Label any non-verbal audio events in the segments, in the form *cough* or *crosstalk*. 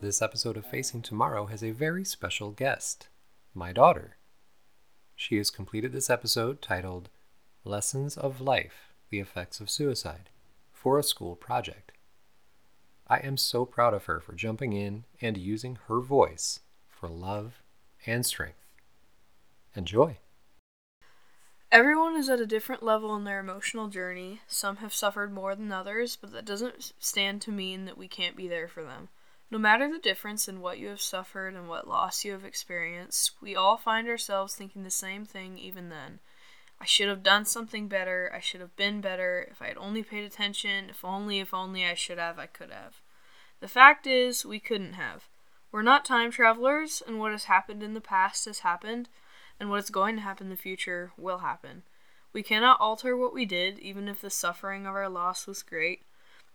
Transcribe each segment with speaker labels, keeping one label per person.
Speaker 1: This episode of Facing Tomorrow has a very special guest, my daughter. She has completed this episode titled Lessons of Life The Effects of Suicide for a school project. I am so proud of her for jumping in and using her voice for love and strength. Enjoy.
Speaker 2: Everyone is at a different level in their emotional journey. Some have suffered more than others, but that doesn't stand to mean that we can't be there for them. No matter the difference in what you have suffered and what loss you have experienced, we all find ourselves thinking the same thing even then. I should have done something better. I should have been better. If I had only paid attention, if only, if only I should have, I could have. The fact is, we couldn't have. We're not time travelers, and what has happened in the past has happened and what is going to happen in the future will happen. We cannot alter what we did, even if the suffering of our loss was great.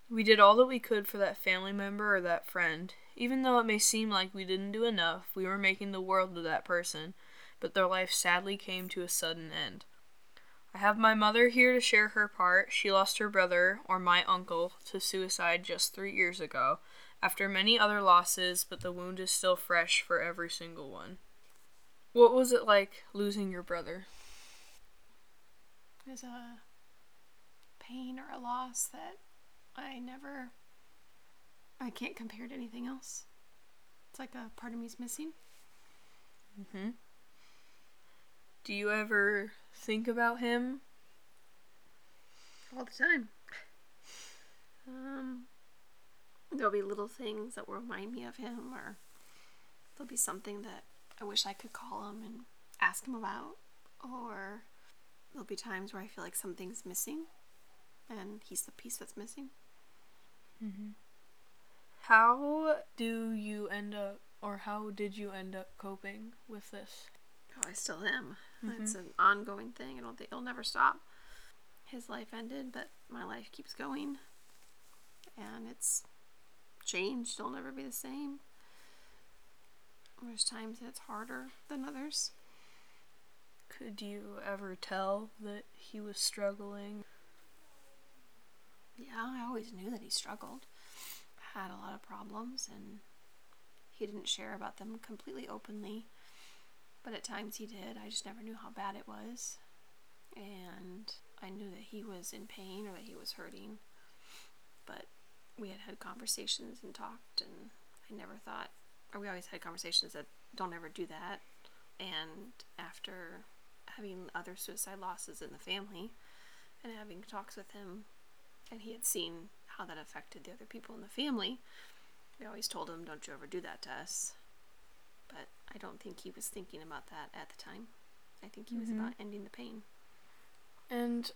Speaker 2: We did all that we could for that family member or that friend. Even though it may seem like we didn't do enough, we were making the world to that person, but their life sadly came to a sudden end. I have my mother here to share her part. She lost her brother, or my uncle, to suicide just three years ago, after many other losses, but the wound is still fresh for every single one. What was it like losing your brother?
Speaker 3: It was a pain or a loss that I never. I can't compare it to anything else. It's like a part of me's missing.
Speaker 2: Mm-hmm. Do you ever think about him?
Speaker 3: All the time. Um, there'll be little things that will remind me of him, or there'll be something that I wish I could call him and ask him about. Or there'll be times where I feel like something's missing and he's the piece that's missing.
Speaker 2: Mm-hmm. How do you end up, or how did you end up coping with this?
Speaker 3: Oh, I still am. Mm-hmm. It's an ongoing thing. I don't think it'll never stop. His life ended, but my life keeps going. And it's changed. It'll never be the same. There's times that it's harder than others.
Speaker 2: Could you ever tell that he was struggling?
Speaker 3: Yeah, I always knew that he struggled. Had a lot of problems, and he didn't share about them completely openly. But at times he did. I just never knew how bad it was. And I knew that he was in pain or that he was hurting. But we had had conversations and talked, and I never thought or we always had conversations that don't ever do that. And after having other suicide losses in the family and having talks with him, and he had seen how that affected the other people in the family, we always told him, Don't you ever do that to us. But I don't think he was thinking about that at the time. I think he was mm-hmm. about ending the pain.
Speaker 2: And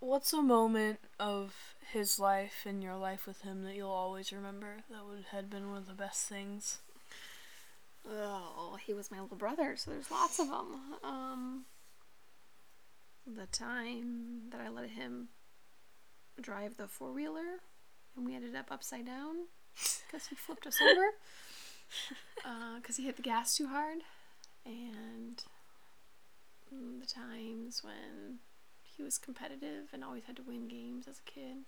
Speaker 2: what's a moment of his life and your life with him that you'll always remember that would had been one of the best things?
Speaker 3: Oh, he was my little brother, so there's lots of them. Um, the time that I let him drive the four wheeler and we ended up upside down because he flipped us over because *laughs* uh, he hit the gas too hard, and the times when he was competitive and always had to win games as a kid.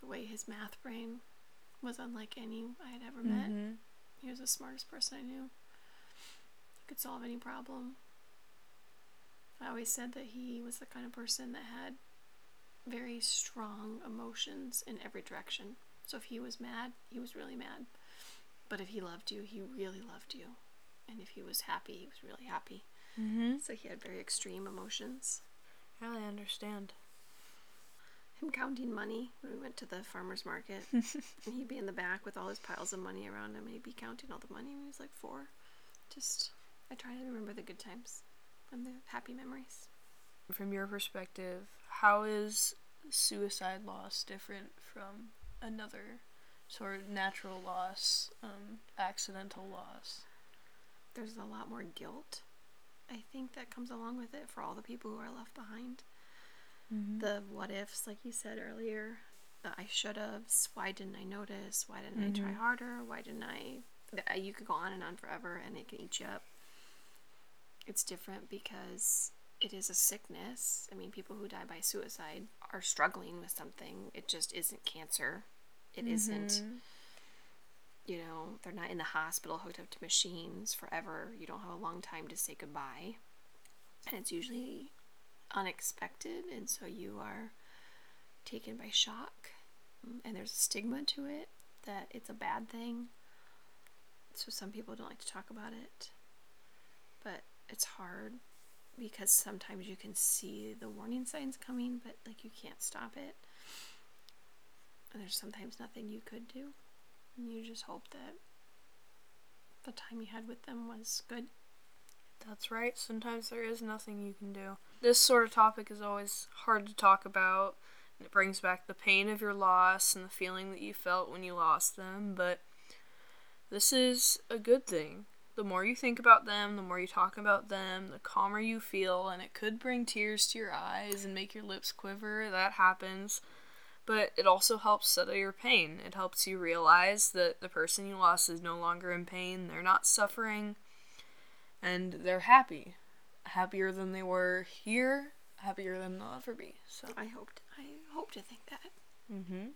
Speaker 3: The way his math brain was unlike any I had ever met. Mm-hmm. He was the smartest person I knew He could solve any problem. I always said that he was the kind of person that had very strong emotions in every direction. So if he was mad, he was really mad. But if he loved you, he really loved you. And if he was happy, he was really happy. Mm-hmm. So he had very extreme emotions.
Speaker 2: Yeah, I understand.
Speaker 3: Him counting money when we went to the farmer's market. *laughs* and he'd be in the back with all his piles of money around him and he'd be counting all the money when he was like four. Just I try to remember the good times and the happy memories.
Speaker 2: From your perspective, how is suicide loss different from another sort of natural loss, um, accidental loss?
Speaker 3: There's a lot more guilt, I think, that comes along with it for all the people who are left behind. Mm-hmm. The what ifs, like you said earlier, the I should have, why didn't I notice, why didn't mm-hmm. I try mm-hmm. harder, why didn't I. You could go on and on forever and it can eat you up it's different because it is a sickness. I mean, people who die by suicide are struggling with something. It just isn't cancer. It mm-hmm. not you know, they're not in the hospital hooked up to machines forever. You don't have a long time to say goodbye. And it's usually unexpected, and so you are taken by shock. And there's a stigma to it that it's a bad thing. So some people don't like to talk about it. But it's hard because sometimes you can see the warning signs coming, but like you can't stop it. And there's sometimes nothing you could do. And you just hope that the time you had with them was good.
Speaker 2: That's right. Sometimes there is nothing you can do. This sort of topic is always hard to talk about. And it brings back the pain of your loss and the feeling that you felt when you lost them. But this is a good thing. The more you think about them, the more you talk about them, the calmer you feel. And it could bring tears to your eyes and make your lips quiver. That happens but it also helps settle your pain. It helps you realize that the person you lost is no longer in pain, they're not suffering, and they're happy. Happier than they were here, happier than they'll ever be. So
Speaker 3: I hoped I hope to think that.
Speaker 2: Mhm.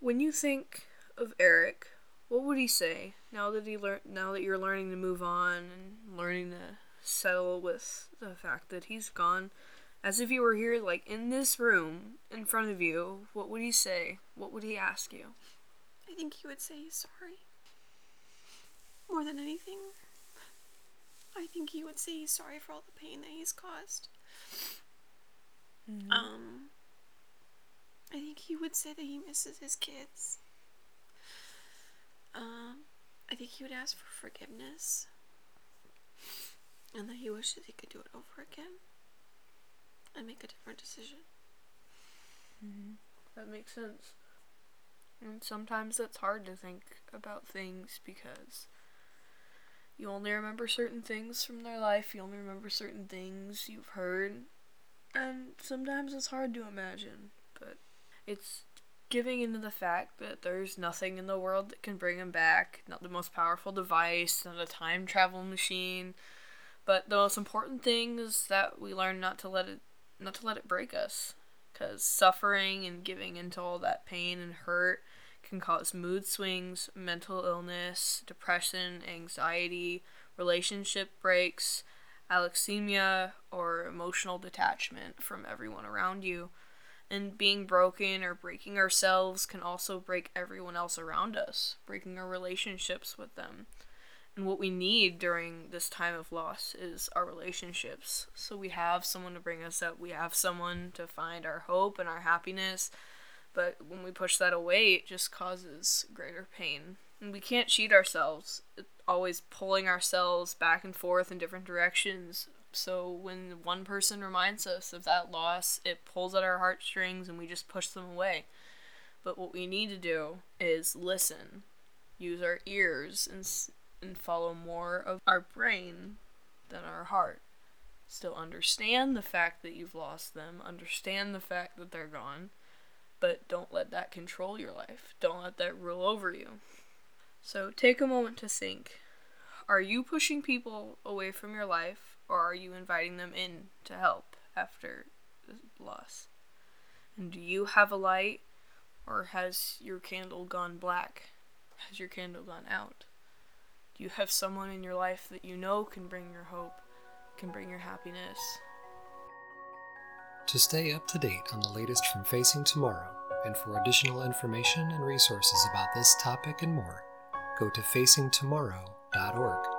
Speaker 2: When you think of Eric, what would he say now that he learn now that you're learning to move on and learning to settle with the fact that he's gone? as if you were here, like in this room in front of you, what would he say? What would he ask you?
Speaker 3: I think he would say he's sorry. More than anything, I think he would say he's sorry for all the pain that he's caused. Mm-hmm. Um, I think he would say that he misses his kids. Um, I think he would ask for forgiveness, and that he wishes he could do it over again and make a different decision.
Speaker 2: Mm-hmm. That makes sense. And sometimes it's hard to think about things because you only remember certain things from their life, you only remember certain things you've heard, and sometimes it's hard to imagine, but it's giving into the fact that there's nothing in the world that can bring him back, not the most powerful device, not a time travel machine, but the most important thing is that we learn not to let it not to let it break us because suffering and giving into all that pain and hurt can cause mood swings, mental illness, depression, anxiety, relationship breaks, alexithymia, or emotional detachment from everyone around you. And being broken or breaking ourselves can also break everyone else around us, breaking our relationships with them. And what we need during this time of loss is our relationships. So we have someone to bring us up, we have someone to find our hope and our happiness. But when we push that away, it just causes greater pain. And we can't cheat ourselves, always pulling ourselves back and forth in different directions. So when one person reminds us of that loss, it pulls at our heartstrings and we just push them away. But what we need to do is listen, use our ears, and and follow more of our brain than our heart. Still understand the fact that you've lost them, understand the fact that they're gone, but don't let that control your life. Don't let that rule over you. So take a moment to think are you pushing people away from your life, or are you inviting them in to help after loss? And do you have a light, or has your candle gone black? Has your candle gone out? Do you have someone in your life that you know can bring your hope, can bring your happiness.
Speaker 1: To stay up to date on the latest from Facing Tomorrow, and for additional information and resources about this topic and more, go to facingtomorrow.org.